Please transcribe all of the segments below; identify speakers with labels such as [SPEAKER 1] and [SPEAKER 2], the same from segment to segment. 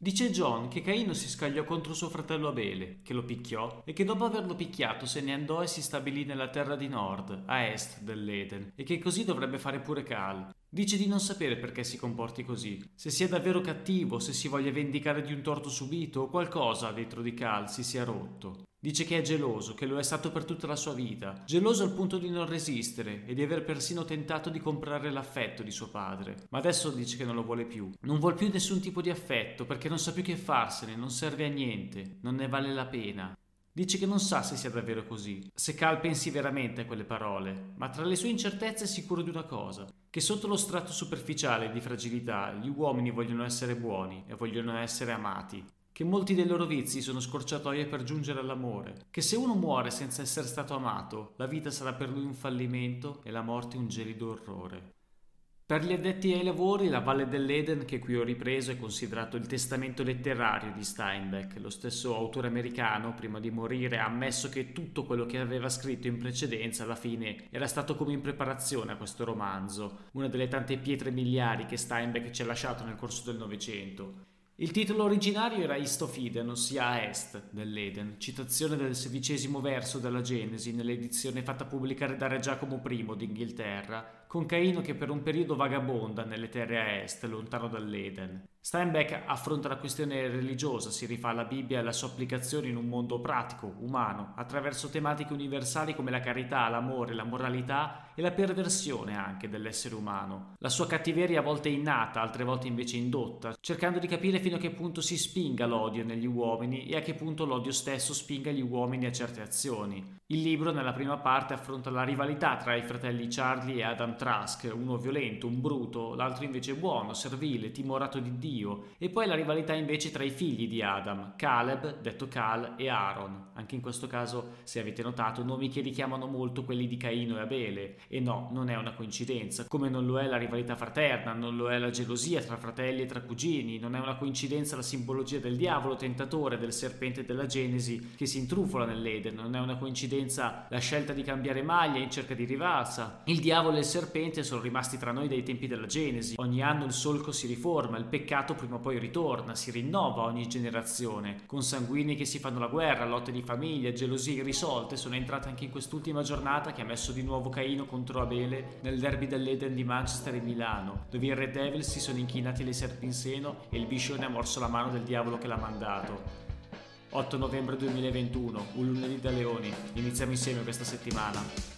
[SPEAKER 1] Dice John che Caino si scagliò contro suo fratello Abele, che lo picchiò e che dopo averlo picchiato se ne andò e si stabilì nella terra di nord, a est dell'Eden, e che così dovrebbe fare pure Cal. Dice di non sapere perché si comporti così, se sia davvero cattivo, se si voglia vendicare di un torto subito o qualcosa dentro di Cal si sia rotto. Dice che è geloso, che lo è stato per tutta la sua vita, geloso al punto di non resistere e di aver persino tentato di comprare l'affetto di suo padre. Ma adesso dice che non lo vuole più. Non vuole più nessun tipo di affetto perché non sa più che farsene, non serve a niente, non ne vale la pena. Dice che non sa se sia davvero così, se Cal pensi veramente a quelle parole, ma tra le sue incertezze è sicuro di una cosa, che sotto lo strato superficiale di fragilità gli uomini vogliono essere buoni e vogliono essere amati che molti dei loro vizi sono scorciatoie per giungere all'amore, che se uno muore senza essere stato amato, la vita sarà per lui un fallimento e la morte un gelido orrore. Per gli addetti ai lavori, la Valle dell'Eden, che qui ho ripreso, è considerato il testamento letterario di Steinbeck. Lo stesso autore americano, prima di morire, ha ammesso che tutto quello che aveva scritto in precedenza, alla fine, era stato come in preparazione a questo romanzo, una delle tante pietre miliari che Steinbeck ci ha lasciato nel corso del Novecento. Il titolo originario era East of Eden, ossia est dell'Eden, citazione del sedicesimo verso della Genesi nell'edizione fatta pubblicare da Re Giacomo I d'Inghilterra, con Caino che per un periodo vagabonda nelle terre a est, lontano dall'Eden. Steinbeck affronta la questione religiosa, si rifà alla Bibbia e alla sua applicazione in un mondo pratico, umano, attraverso tematiche universali come la carità, l'amore, la moralità e la perversione anche dell'essere umano. La sua cattiveria a volte è innata, altre volte invece indotta, cercando di capire fino a che punto si spinga l'odio negli uomini e a che punto l'odio stesso spinga gli uomini a certe azioni. Il libro nella prima parte affronta la rivalità tra i fratelli Charlie e Adam Trask, uno violento, un bruto, l'altro invece buono, servile, timorato di Dio, e poi la rivalità invece tra i figli di Adam, Caleb, detto Cal, e Aaron. Anche in questo caso, se avete notato, nomi che richiamano molto quelli di Caino e Abele. E no, non è una coincidenza, come non lo è la rivalità fraterna, non lo è la gelosia tra fratelli e tra cugini, non è una coincidenza la simbologia del diavolo tentatore, del serpente della Genesi che si intrufola nell'Eden, non è una coincidenza la scelta di cambiare maglia in cerca di rivalsa. Il diavolo e il serpente sono rimasti tra noi dai tempi della Genesi. Ogni anno il solco si riforma, il peccato prima o poi ritorna, si rinnova ogni generazione. Con sanguini che si fanno la guerra, lotte di famiglia, gelosie irrisolte sono entrate anche in quest'ultima giornata che ha messo di nuovo Caino contro Abele nel derby dell'Eden di Manchester e Milano, dove i Red Devils si sono inchinati le serpi in seno e il biscione ha morso la mano del diavolo che l'ha mandato. 8 novembre 2021, un lunedì da Leoni. Iniziamo insieme questa settimana.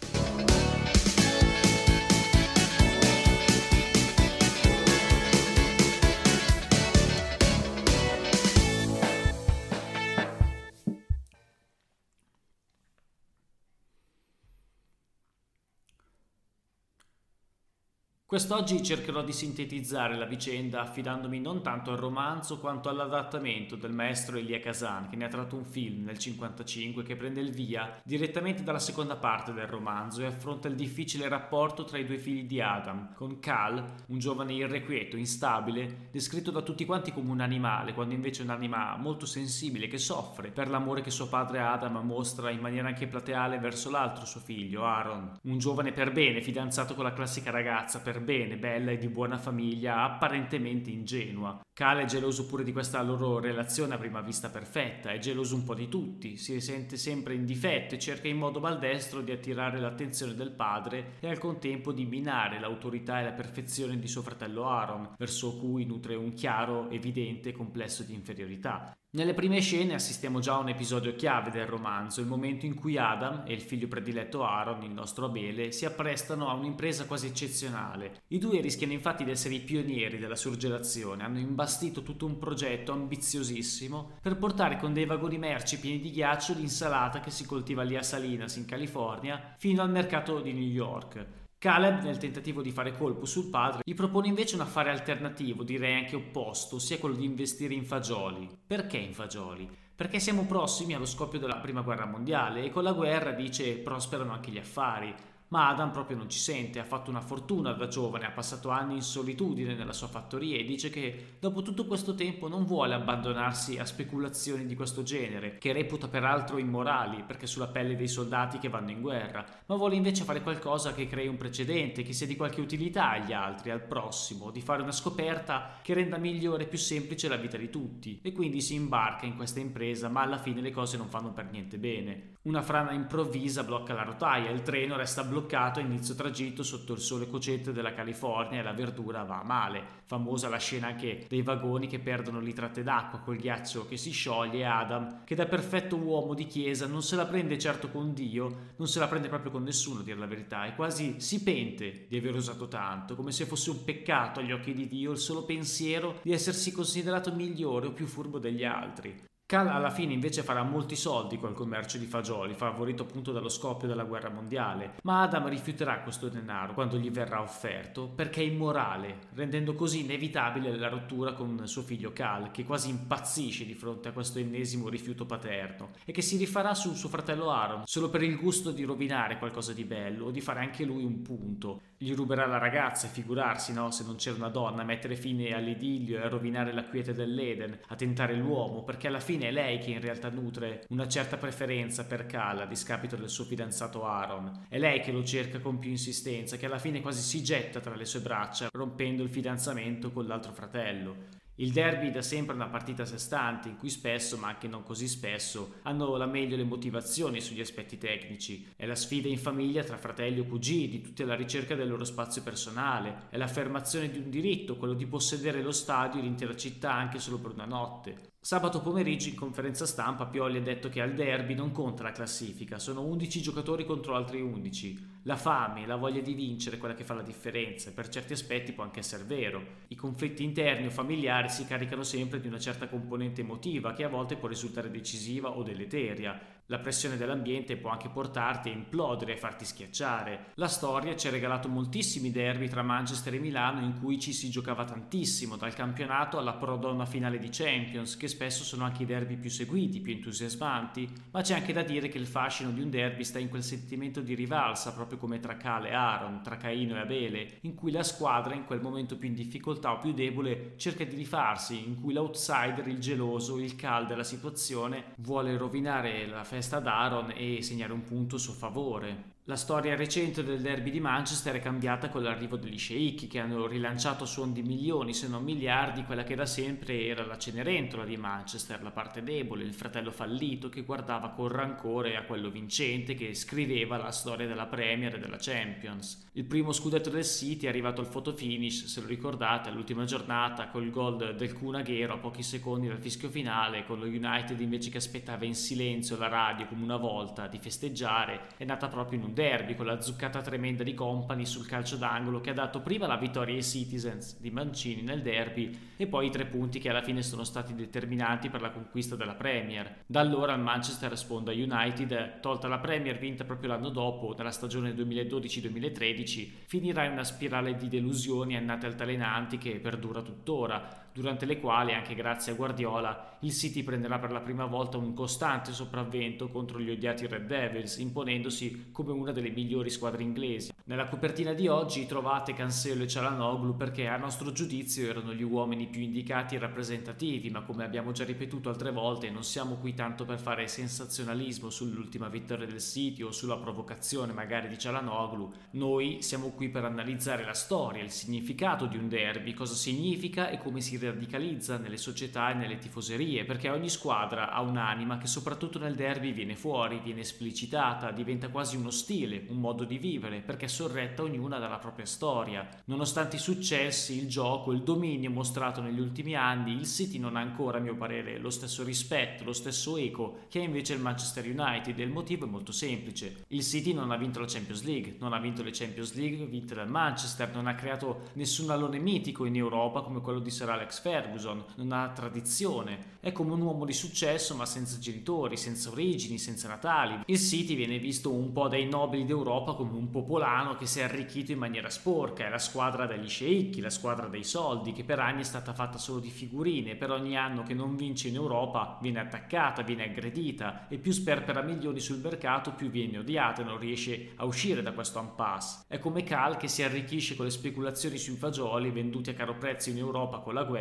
[SPEAKER 1] Quest'oggi cercherò di sintetizzare la vicenda affidandomi non tanto al romanzo quanto all'adattamento del maestro Elia Kazan che ne ha tratto un film nel 1955 che prende il via direttamente dalla seconda parte del romanzo e affronta il difficile rapporto tra i due figli di Adam, con Cal, un giovane irrequieto, instabile, descritto da tutti quanti come un animale, quando invece è un'anima molto sensibile che soffre per l'amore che suo padre Adam mostra in maniera anche plateale verso l'altro suo figlio, Aaron, un giovane per bene, fidanzato con la classica ragazza per bene, bella e di buona famiglia, apparentemente ingenua. Cal è geloso pure di questa loro relazione a prima vista perfetta, è geloso un po' di tutti, si sente sempre in difetto e cerca in modo maldestro di attirare l'attenzione del padre e al contempo di minare l'autorità e la perfezione di suo fratello Aaron, verso cui nutre un chiaro, evidente complesso di inferiorità. Nelle prime scene assistiamo già a un episodio chiave del romanzo, il momento in cui Adam e il figlio prediletto Aaron, il nostro Abele, si apprestano a un'impresa quasi eccezionale. I due rischiano infatti di essere i pionieri della surgelazione, hanno imbastito tutto un progetto ambiziosissimo per portare con dei vagoni merci pieni di ghiaccio l'insalata che si coltiva lì a Salinas in California fino al mercato di New York. Caleb, nel tentativo di fare colpo sul padre, gli propone invece un affare alternativo, direi anche opposto, ossia quello di investire in fagioli. Perché in fagioli? Perché siamo prossimi allo scoppio della prima guerra mondiale e con la guerra, dice, prosperano anche gli affari. Ma Adam proprio non ci sente, ha fatto una fortuna da giovane, ha passato anni in solitudine nella sua fattoria e dice che dopo tutto questo tempo non vuole abbandonarsi a speculazioni di questo genere, che reputa peraltro immorali perché sulla pelle dei soldati che vanno in guerra, ma vuole invece fare qualcosa che crei un precedente, che sia di qualche utilità agli altri, al prossimo, di fare una scoperta che renda migliore e più semplice la vita di tutti. E quindi si imbarca in questa impresa, ma alla fine le cose non fanno per niente bene. Una frana improvvisa blocca la rotaia, il treno resta bloccato a inizio tragitto sotto il sole cocente della California e la verdura va male. Famosa la scena anche dei vagoni che perdono litrate d'acqua col ghiaccio che si scioglie e Adam, che da perfetto uomo di chiesa non se la prende certo con Dio, non se la prende proprio con nessuno a dire la verità, e quasi si pente di aver usato tanto, come se fosse un peccato agli occhi di Dio il solo pensiero di essersi considerato migliore o più furbo degli altri. Cal alla fine invece farà molti soldi col commercio di fagioli, favorito appunto dallo scoppio della guerra mondiale, ma Adam rifiuterà questo denaro quando gli verrà offerto perché è immorale, rendendo così inevitabile la rottura con suo figlio Cal, che quasi impazzisce di fronte a questo ennesimo rifiuto paterno e che si rifarà sul suo fratello Aaron solo per il gusto di rovinare qualcosa di bello o di fare anche lui un punto. Gli ruberà la ragazza e figurarsi, no, se non c'era una donna, a mettere fine all'idillio e a rovinare la quiete dell'Eden, a tentare l'uomo, perché alla fine è lei che in realtà nutre una certa preferenza per Cal a discapito del suo fidanzato Aaron. È lei che lo cerca con più insistenza, che alla fine quasi si getta tra le sue braccia, rompendo il fidanzamento con l'altro fratello. Il derby da sempre una partita a sé stante in cui spesso, ma anche non così spesso, hanno la meglio le motivazioni sugli aspetti tecnici. È la sfida in famiglia tra fratelli o cugini, tutti alla ricerca del loro spazio personale. È l'affermazione di un diritto, quello di possedere lo stadio e l'intera città anche solo per una notte. Sabato pomeriggio in conferenza stampa Pioli ha detto che al derby non conta la classifica, sono 11 giocatori contro altri 11. La fame, la voglia di vincere è quella che fa la differenza e per certi aspetti può anche essere vero. I conflitti interni o familiari si caricano sempre di una certa componente emotiva che a volte può risultare decisiva o deleteria. La pressione dell'ambiente può anche portarti a implodere e farti schiacciare. La storia ci ha regalato moltissimi derby tra Manchester e Milano in cui ci si giocava tantissimo, dal campionato alla prodo a una finale di Champions, che spesso sono anche i derby più seguiti, più entusiasmanti, ma c'è anche da dire che il fascino di un derby sta in quel sentimento di rivalsa, proprio come tra Cal e Aaron, tra Caino e Abele, in cui la squadra in quel momento più in difficoltà o più debole cerca di rifarsi, in cui l'outsider, il geloso, il cal della situazione vuole rovinare la festa testa ad Aaron e segnare un punto a suo favore. La storia recente del derby di Manchester è cambiata con l'arrivo degli sceicchi che hanno rilanciato a suon di milioni se non miliardi quella che da sempre era la Cenerentola di Manchester, la parte debole, il fratello fallito che guardava con rancore a quello vincente che scriveva la storia della Premier e della Champions. Il primo scudetto del City è arrivato al photo finish, se lo ricordate, all'ultima giornata col gol del Cunaghero a pochi secondi dal fischio finale, con lo United invece che aspettava in silenzio la radio come una volta di festeggiare, è nata proprio in un derby con la zuccata tremenda di Company sul calcio d'angolo che ha dato prima la vittoria ai Citizens di Mancini nel derby e poi i tre punti che alla fine sono stati determinanti per la conquista della Premier. Da allora il Manchester sponda United, tolta la Premier vinta proprio l'anno dopo, nella stagione 2012-2013, finirà in una spirale di delusioni annate altalenanti che perdura tuttora, durante le quali, anche grazie a Guardiola, il City prenderà per la prima volta un costante sopravvento contro gli odiati Red Devils, imponendosi come una delle migliori squadre inglesi. Nella copertina di oggi trovate Cancelo e Cialanoglu perché a nostro giudizio erano gli uomini più indicati e rappresentativi, ma come abbiamo già ripetuto altre volte non siamo qui tanto per fare sensazionalismo sull'ultima vittoria del City o sulla provocazione magari di Cialanoglu, noi siamo qui per analizzare la storia, il significato di un derby, cosa significa e come si radicalizza nelle società e nelle tifoserie, perché ogni squadra ha un'anima che soprattutto nel derby viene fuori, viene esplicitata, diventa quasi uno stile, un modo di vivere, perché è sorretta ognuna dalla propria storia. Nonostante i successi, il gioco, il dominio mostrato negli ultimi anni, il City non ha ancora, a mio parere, lo stesso rispetto, lo stesso eco che ha invece il Manchester United e il motivo è molto semplice. Il City non ha vinto la Champions League, non ha vinto le Champions League vinte dal Manchester, non ha creato nessun alone mitico in Europa come quello di Sir Alex Ferguson, non ha tradizione, è come un uomo di successo ma senza genitori, senza origini, senza natali. Il City viene visto un po' dai nobili d'Europa come un popolano che si è arricchito in maniera sporca, è la squadra degli sceicchi, la squadra dei soldi, che per anni è stata fatta solo di figurine, per ogni anno che non vince in Europa viene attaccata, viene aggredita e più sperpera milioni sul mercato più viene odiata e non riesce a uscire da questo impasse. È come Cal che si arricchisce con le speculazioni sui fagioli venduti a caro prezzo in Europa con la guerra,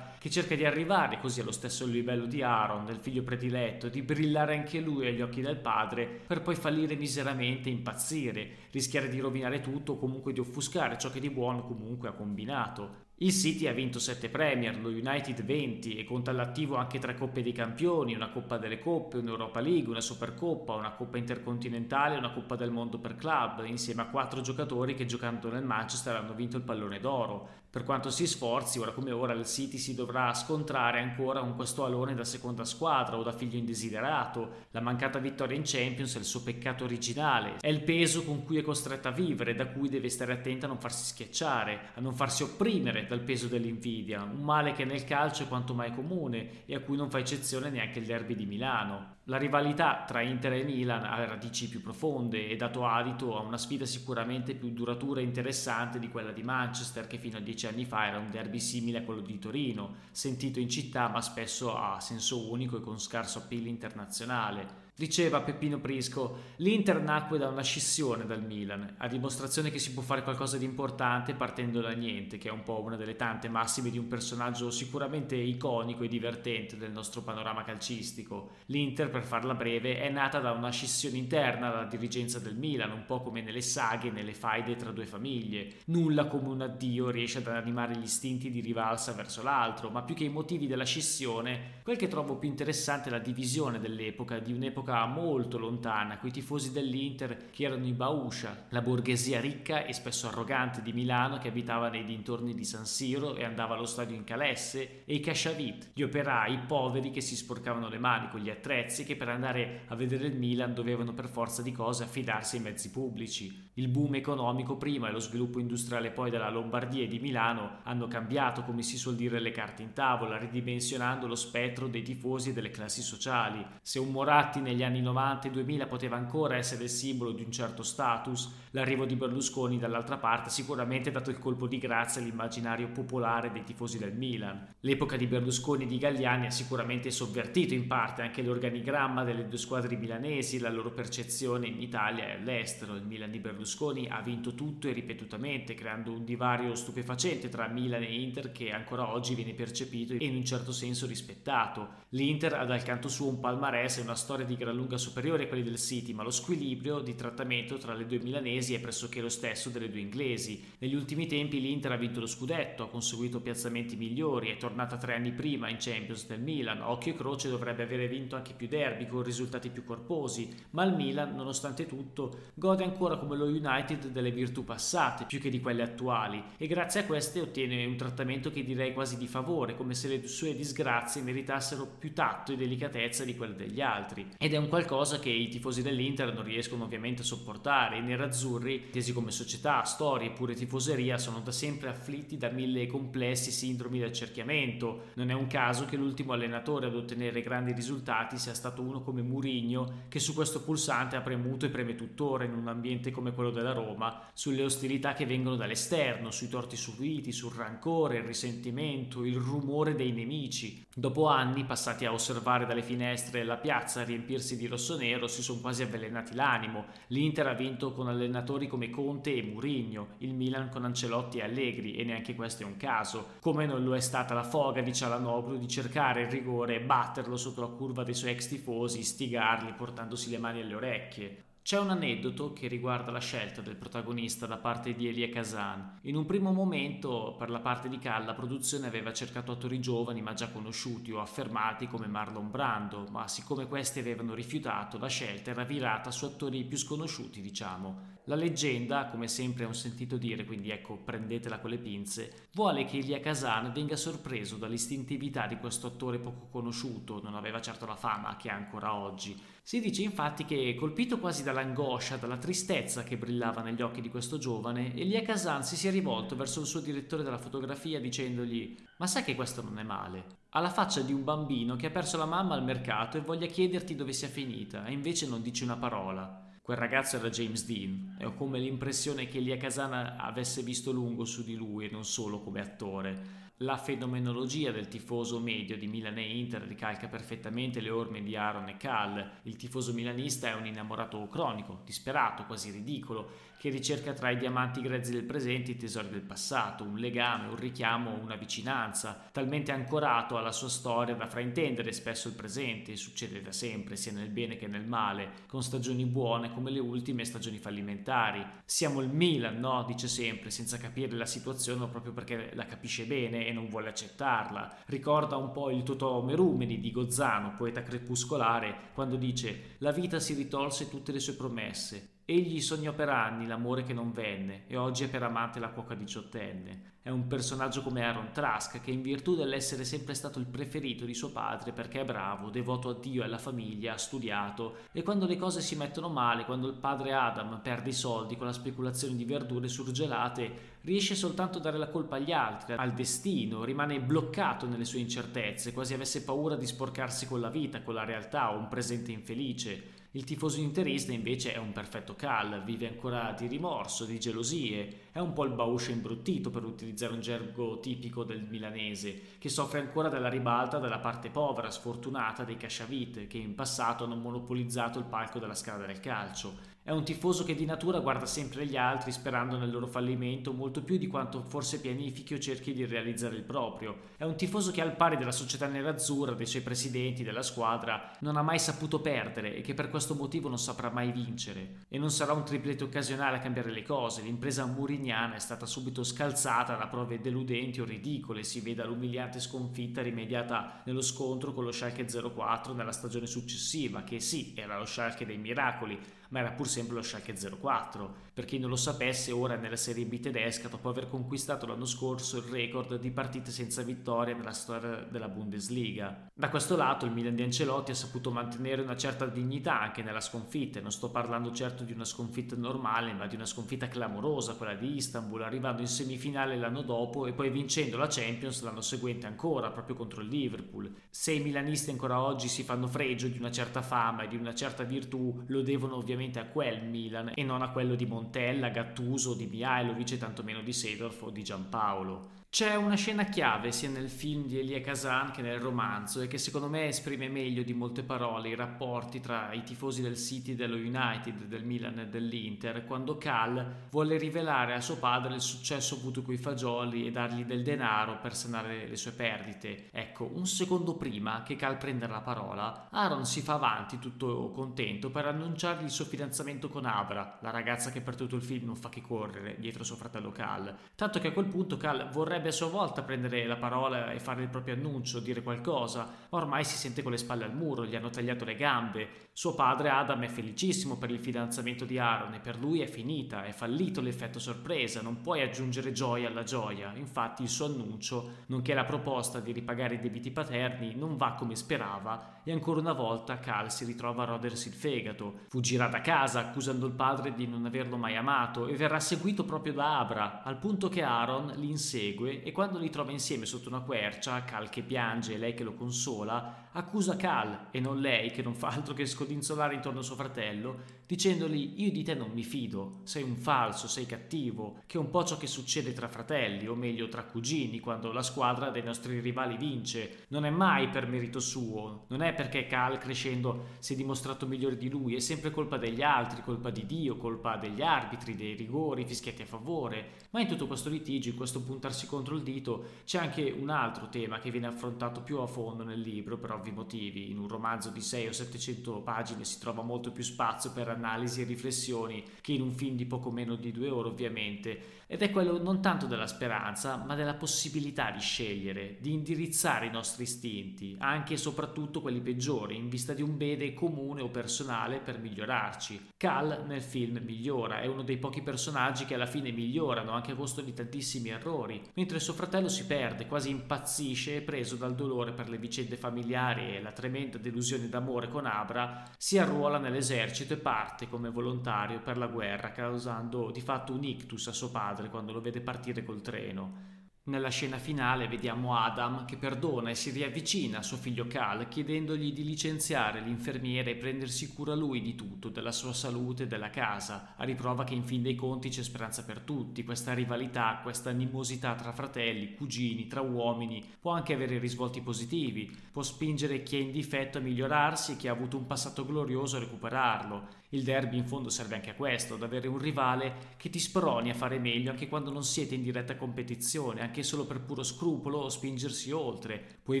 [SPEAKER 1] che cerca di arrivare così allo stesso livello di Aaron, del figlio prediletto, di brillare anche lui agli occhi del padre, per poi fallire miseramente impazzire, rischiare di rovinare tutto o comunque di offuscare ciò che di buono comunque ha combinato. Il City ha vinto 7 Premier, lo United 20 e conta all'attivo anche tre Coppe dei Campioni, una Coppa delle Coppe, un'Europa League, una Supercoppa, una Coppa Intercontinentale e una Coppa del Mondo per club, insieme a quattro giocatori che giocando nel Manchester hanno vinto il pallone d'oro. Per quanto si sforzi, ora come ora il City si dovrà scontrare ancora con questo alone da seconda squadra o da figlio indesiderato. La mancata vittoria in Champions è il suo peccato originale, è il peso con cui è costretta a vivere, da cui deve stare attenta a non farsi schiacciare, a non farsi opprimere dal peso dell'invidia, un male che nel calcio è quanto mai comune e a cui non fa eccezione neanche il derby di Milano. La rivalità tra Inter e Milan ha radici più profonde e dato adito a una sfida sicuramente più duratura e interessante di quella di Manchester, che fino a dieci anni fa era un derby simile a quello di Torino, sentito in città ma spesso a senso unico e con scarso appeal internazionale. Diceva Peppino Prisco, l'Inter nacque da una scissione dal Milan, a dimostrazione che si può fare qualcosa di importante partendo da niente, che è un po' una delle tante massime di un personaggio sicuramente iconico e divertente del nostro panorama calcistico. L'Inter, per farla breve, è nata da una scissione interna dalla dirigenza del Milan, un po' come nelle saghe e nelle faide tra due famiglie. Nulla come un addio riesce ad animare gli istinti di rivalsa verso l'altro, ma più che i motivi della scissione, quel che trovo più interessante è la divisione dell'epoca, di un'epoca un'epoca molto lontana, quei tifosi dell'Inter che erano i Bauscia, la borghesia ricca e spesso arrogante di Milano che abitava nei dintorni di San Siro e andava allo stadio in calesse, e i Casciavit, gli operai poveri che si sporcavano le mani con gli attrezzi che per andare a vedere il Milan dovevano per forza di cose affidarsi ai mezzi pubblici. Il boom economico prima e lo sviluppo industriale poi della Lombardia e di Milano hanno cambiato, come si suol dire, le carte in tavola, ridimensionando lo spettro dei tifosi e delle classi sociali. Se un Moratti negli anni 90 e 2000 poteva ancora essere il simbolo di un certo status, l'arrivo di Berlusconi dall'altra parte sicuramente ha dato il colpo di grazia all'immaginario popolare dei tifosi del Milan. L'epoca di Berlusconi e di Galliani ha sicuramente sovvertito in parte anche l'organigramma delle due squadre milanesi, la loro percezione in Italia e all'estero. Il Milan di Berlusconi ha vinto tutto e ripetutamente, creando un divario stupefacente tra Milan e Inter che ancora oggi viene percepito e in un certo senso rispettato. L'Inter ha dal canto suo un palmarès e una storia di gran lunga superiore a quelli del City, ma lo squilibrio di trattamento tra le due milanesi è pressoché lo stesso delle due inglesi. Negli ultimi tempi l'Inter ha vinto lo scudetto, ha conseguito piazzamenti migliori, è tornata tre anni prima in Champions del Milan, occhio e croce dovrebbe avere vinto anche più derby con risultati più corposi, ma il Milan, nonostante tutto, gode ancora come lo United delle virtù passate più che di quelle attuali e grazie a queste ottiene un trattamento che direi quasi di favore, come se le sue disgrazie meritassero più tatto e delicatezza di quelle degli altri. Ed ed è un qualcosa che i tifosi dell'Inter non riescono ovviamente a sopportare. I nerazzurri, tesi come società, storia e pure tifoseria, sono da sempre afflitti da mille complessi sindromi del cerchiamento. Non è un caso che l'ultimo allenatore ad ottenere grandi risultati sia stato uno come Murigno, che su questo pulsante ha premuto e preme tuttora in un ambiente come quello della Roma, sulle ostilità che vengono dall'esterno, sui torti subiti, sul rancore, il risentimento, il rumore dei nemici. Dopo anni passati a osservare dalle finestre la piazza riempirsi di rossonero si sono quasi avvelenati l'animo. L'Inter ha vinto con allenatori come Conte e Murigno, il Milan con Ancelotti e Allegri e neanche questo è un caso. Come non lo è stata la foga di Cialanoglu di cercare il rigore e batterlo sotto la curva dei suoi ex tifosi, stigarli portandosi le mani alle orecchie. C'è un aneddoto che riguarda la scelta del protagonista da parte di Elia Kazan. In un primo momento, per la parte di Cal, la produzione aveva cercato attori giovani ma già conosciuti o affermati come Marlon Brando, ma siccome questi avevano rifiutato, la scelta era virata su attori più sconosciuti, diciamo. La leggenda, come sempre ho sentito dire, quindi ecco, prendetela con le pinze, vuole che Elia Kazan venga sorpreso dall'istintività di questo attore poco conosciuto, non aveva certo la fama che ha ancora oggi. Si dice infatti che, colpito quasi dall'angoscia, dalla tristezza che brillava negli occhi di questo giovane, Elia Kazan si sia rivolto verso il suo direttore della fotografia dicendogli «Ma sai che questo non è male? Ha la faccia di un bambino che ha perso la mamma al mercato e voglia chiederti dove sia finita, e invece non dice una parola». Quel ragazzo era James Dean e ho come l'impressione che Elia Casana avesse visto lungo su di lui e non solo come attore. La fenomenologia del tifoso medio di Milan e Inter ricalca perfettamente le orme di Aaron e Cal. Il tifoso milanista è un innamorato cronico, disperato, quasi ridicolo, che ricerca tra i diamanti grezzi del presente i tesori del passato, un legame, un richiamo, una vicinanza, talmente ancorato alla sua storia da fraintendere spesso il presente, succede da sempre, sia nel bene che nel male, con stagioni buone come le ultime stagioni fallimentari. Siamo il Milan, no? Dice sempre, senza capire la situazione proprio perché la capisce bene e non vuole accettarla. Ricorda un po' il Totò Merumeni di Gozzano, poeta crepuscolare, quando dice la vita si ritolse tutte le sue promesse, Egli sognò per anni l'amore che non venne e oggi è per amante la cuoca diciottenne. È un personaggio come Aaron Trask che in virtù dell'essere sempre stato il preferito di suo padre perché è bravo, devoto a Dio e alla famiglia, ha studiato e quando le cose si mettono male, quando il padre Adam perde i soldi con la speculazione di verdure surgelate, riesce soltanto a dare la colpa agli altri, al destino, rimane bloccato nelle sue incertezze, quasi avesse paura di sporcarsi con la vita, con la realtà o un presente infelice. Il tifoso interista invece è un perfetto cal, vive ancora di rimorso, di gelosie, è un po' il bauscio imbruttito per utilizzare un gergo tipico del milanese, che soffre ancora della ribalta della parte povera, sfortunata dei casciavite, che in passato hanno monopolizzato il palco della scala del calcio è un tifoso che di natura guarda sempre gli altri sperando nel loro fallimento molto più di quanto forse pianifichi o cerchi di realizzare il proprio. È un tifoso che al pari della società nerazzurra, dei suoi presidenti, della squadra, non ha mai saputo perdere e che per questo motivo non saprà mai vincere. E non sarà un triplete occasionale a cambiare le cose. L'impresa murignana è stata subito scalzata da prove deludenti o ridicole. Si veda l'umiliante sconfitta rimediata nello scontro con lo Schalke 04 nella stagione successiva, che sì, era lo Schalke dei miracoli, ma era pur sempre lo Schalke 04. Per chi non lo sapesse, ora è nella Serie B tedesca dopo aver conquistato l'anno scorso il record di partite senza vittoria nella storia della Bundesliga. Da questo lato il Milan di Ancelotti ha saputo mantenere una certa dignità anche nella sconfitta, non sto parlando certo di una sconfitta normale, ma di una sconfitta clamorosa, quella di Istanbul, arrivando in semifinale l'anno dopo e poi vincendo la Champions l'anno seguente ancora, proprio contro il Liverpool. Se i milanisti ancora oggi si fanno fregio di una certa fama e di una certa virtù, lo devono ovviamente a quel Milan e non a quello di Montella, Gattuso, di Mihailovic e tantomeno di Sedorf o di Giampaolo. C'è una scena chiave sia nel film di Elia Kazan che nel romanzo e che secondo me esprime meglio di molte parole i rapporti tra i tifosi del City, dello United, del Milan e dell'Inter quando Cal vuole rivelare a suo padre il successo avuto coi fagioli e dargli del denaro per sanare le sue perdite. Ecco, un secondo prima che Cal prenda la parola, Aaron si fa avanti tutto contento per annunciargli il suo fidanzamento con Abra, la ragazza che per tutto il film non fa che correre dietro suo fratello Cal. Tanto che a quel punto Cal vorrebbe potrebbe a sua volta prendere la parola e fare il proprio annuncio, dire qualcosa, ma ormai si sente con le spalle al muro, gli hanno tagliato le gambe. Suo padre Adam è felicissimo per il fidanzamento di Aaron e per lui è finita, è fallito l'effetto sorpresa, non puoi aggiungere gioia alla gioia. Infatti il suo annuncio, nonché la proposta di ripagare i debiti paterni, non va come sperava e ancora una volta Cal si ritrova a rodersi il fegato. Fuggirà da casa accusando il padre di non averlo mai amato e verrà seguito proprio da Abra, al punto che Aaron li insegue e quando li trova insieme sotto una quercia, Cal che piange e lei che lo consola, accusa Cal e non lei che non fa altro che scodinzolare intorno a suo fratello, dicendogli io di te non mi fido, sei un falso, sei cattivo, che è un po' ciò che succede tra fratelli, o meglio tra cugini, quando la squadra dei nostri rivali vince. Non è mai per merito suo, non è perché Cal crescendo si è dimostrato migliore di lui, è sempre colpa degli altri, colpa di Dio, colpa degli arbitri, dei rigori, fischietti a favore. Ma in tutto questo litigio, in questo puntarsi contro il dito, c'è anche un altro tema che viene affrontato più a fondo nel libro per ovvi motivi. In un romanzo di 6 o 700 pagine si trova molto più spazio per analisi e riflessioni che in un film di poco meno di due ore ovviamente, ed è quello non tanto della speranza, ma della possibilità di scegliere, di indirizzare i nostri istinti, anche e soprattutto quelli peggiori, in vista di un bene comune o personale per migliorarci. Cal nel film migliora, è uno dei pochi personaggi che alla fine migliorano, anche a costo di tantissimi errori, mentre suo fratello si perde, quasi impazzisce e preso dal dolore per le vicende familiari e la tremenda delusione d'amore con Abra, si arruola nell'esercito e parte come volontario per la guerra, causando di fatto un ictus a suo padre quando lo vede partire col treno. Nella scena finale vediamo Adam che perdona e si riavvicina a suo figlio Cal chiedendogli di licenziare l'infermiera e prendersi cura lui di tutto, della sua salute e della casa, a riprova che in fin dei conti c'è speranza per tutti, questa rivalità, questa animosità tra fratelli, cugini, tra uomini può anche avere risvolti positivi, può spingere chi è in difetto a migliorarsi e chi ha avuto un passato glorioso a recuperarlo. Il derby in fondo serve anche a questo, ad avere un rivale che ti sproni a fare meglio anche quando non siete in diretta competizione, anche solo per puro scrupolo o spingersi oltre. Puoi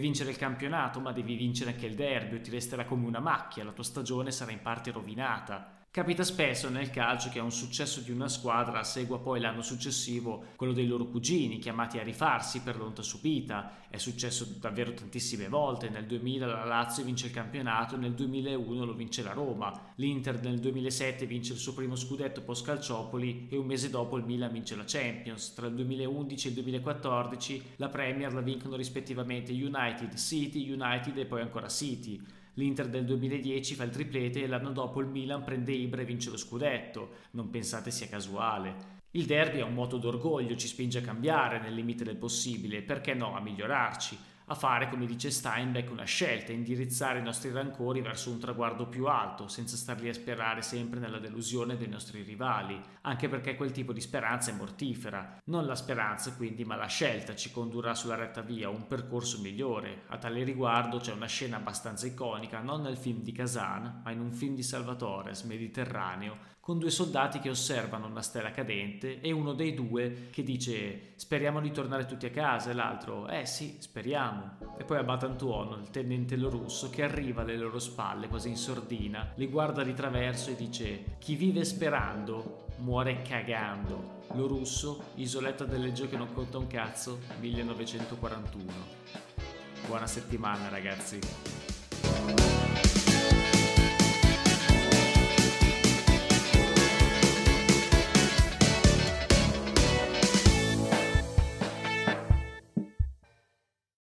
[SPEAKER 1] vincere il campionato, ma devi vincere anche il derby o ti resterà come una macchia, la tua stagione sarà in parte rovinata. Capita spesso nel calcio che un successo di una squadra segua poi l'anno successivo quello dei loro cugini chiamati a rifarsi per l'onta subita. È successo davvero tantissime volte. Nel 2000 la Lazio vince il campionato, nel 2001 lo vince la Roma. L'Inter nel 2007 vince il suo primo scudetto post Calciopoli e un mese dopo il Milan vince la Champions. Tra il 2011 e il 2014 la Premier la vincono rispettivamente United, City, United e poi ancora City. L'Inter del 2010 fa il triplete e l'anno dopo il Milan prende Ibra e vince lo scudetto. Non pensate sia casuale. Il derby è un moto d'orgoglio, ci spinge a cambiare nel limite del possibile, perché no, a migliorarci a fare, come dice Steinbeck, una scelta, indirizzare i nostri rancori verso un traguardo più alto, senza star lì a sperare sempre nella delusione dei nostri rivali, anche perché quel tipo di speranza è mortifera. Non la speranza, quindi, ma la scelta ci condurrà sulla retta via, un percorso migliore. A tale riguardo c'è una scena abbastanza iconica, non nel film di Kazan, ma in un film di Salvatore, Mediterraneo, con due soldati che osservano una stella cadente e uno dei due che dice speriamo di tornare tutti a casa e l'altro eh sì, speriamo. E poi a Batantuono il tenente Lorusso che arriva alle loro spalle quasi in sordina, li guarda di traverso e dice chi vive sperando muore cagando. Lorusso, Isoletta del Leggio che non conta un cazzo, 1941. Buona settimana ragazzi.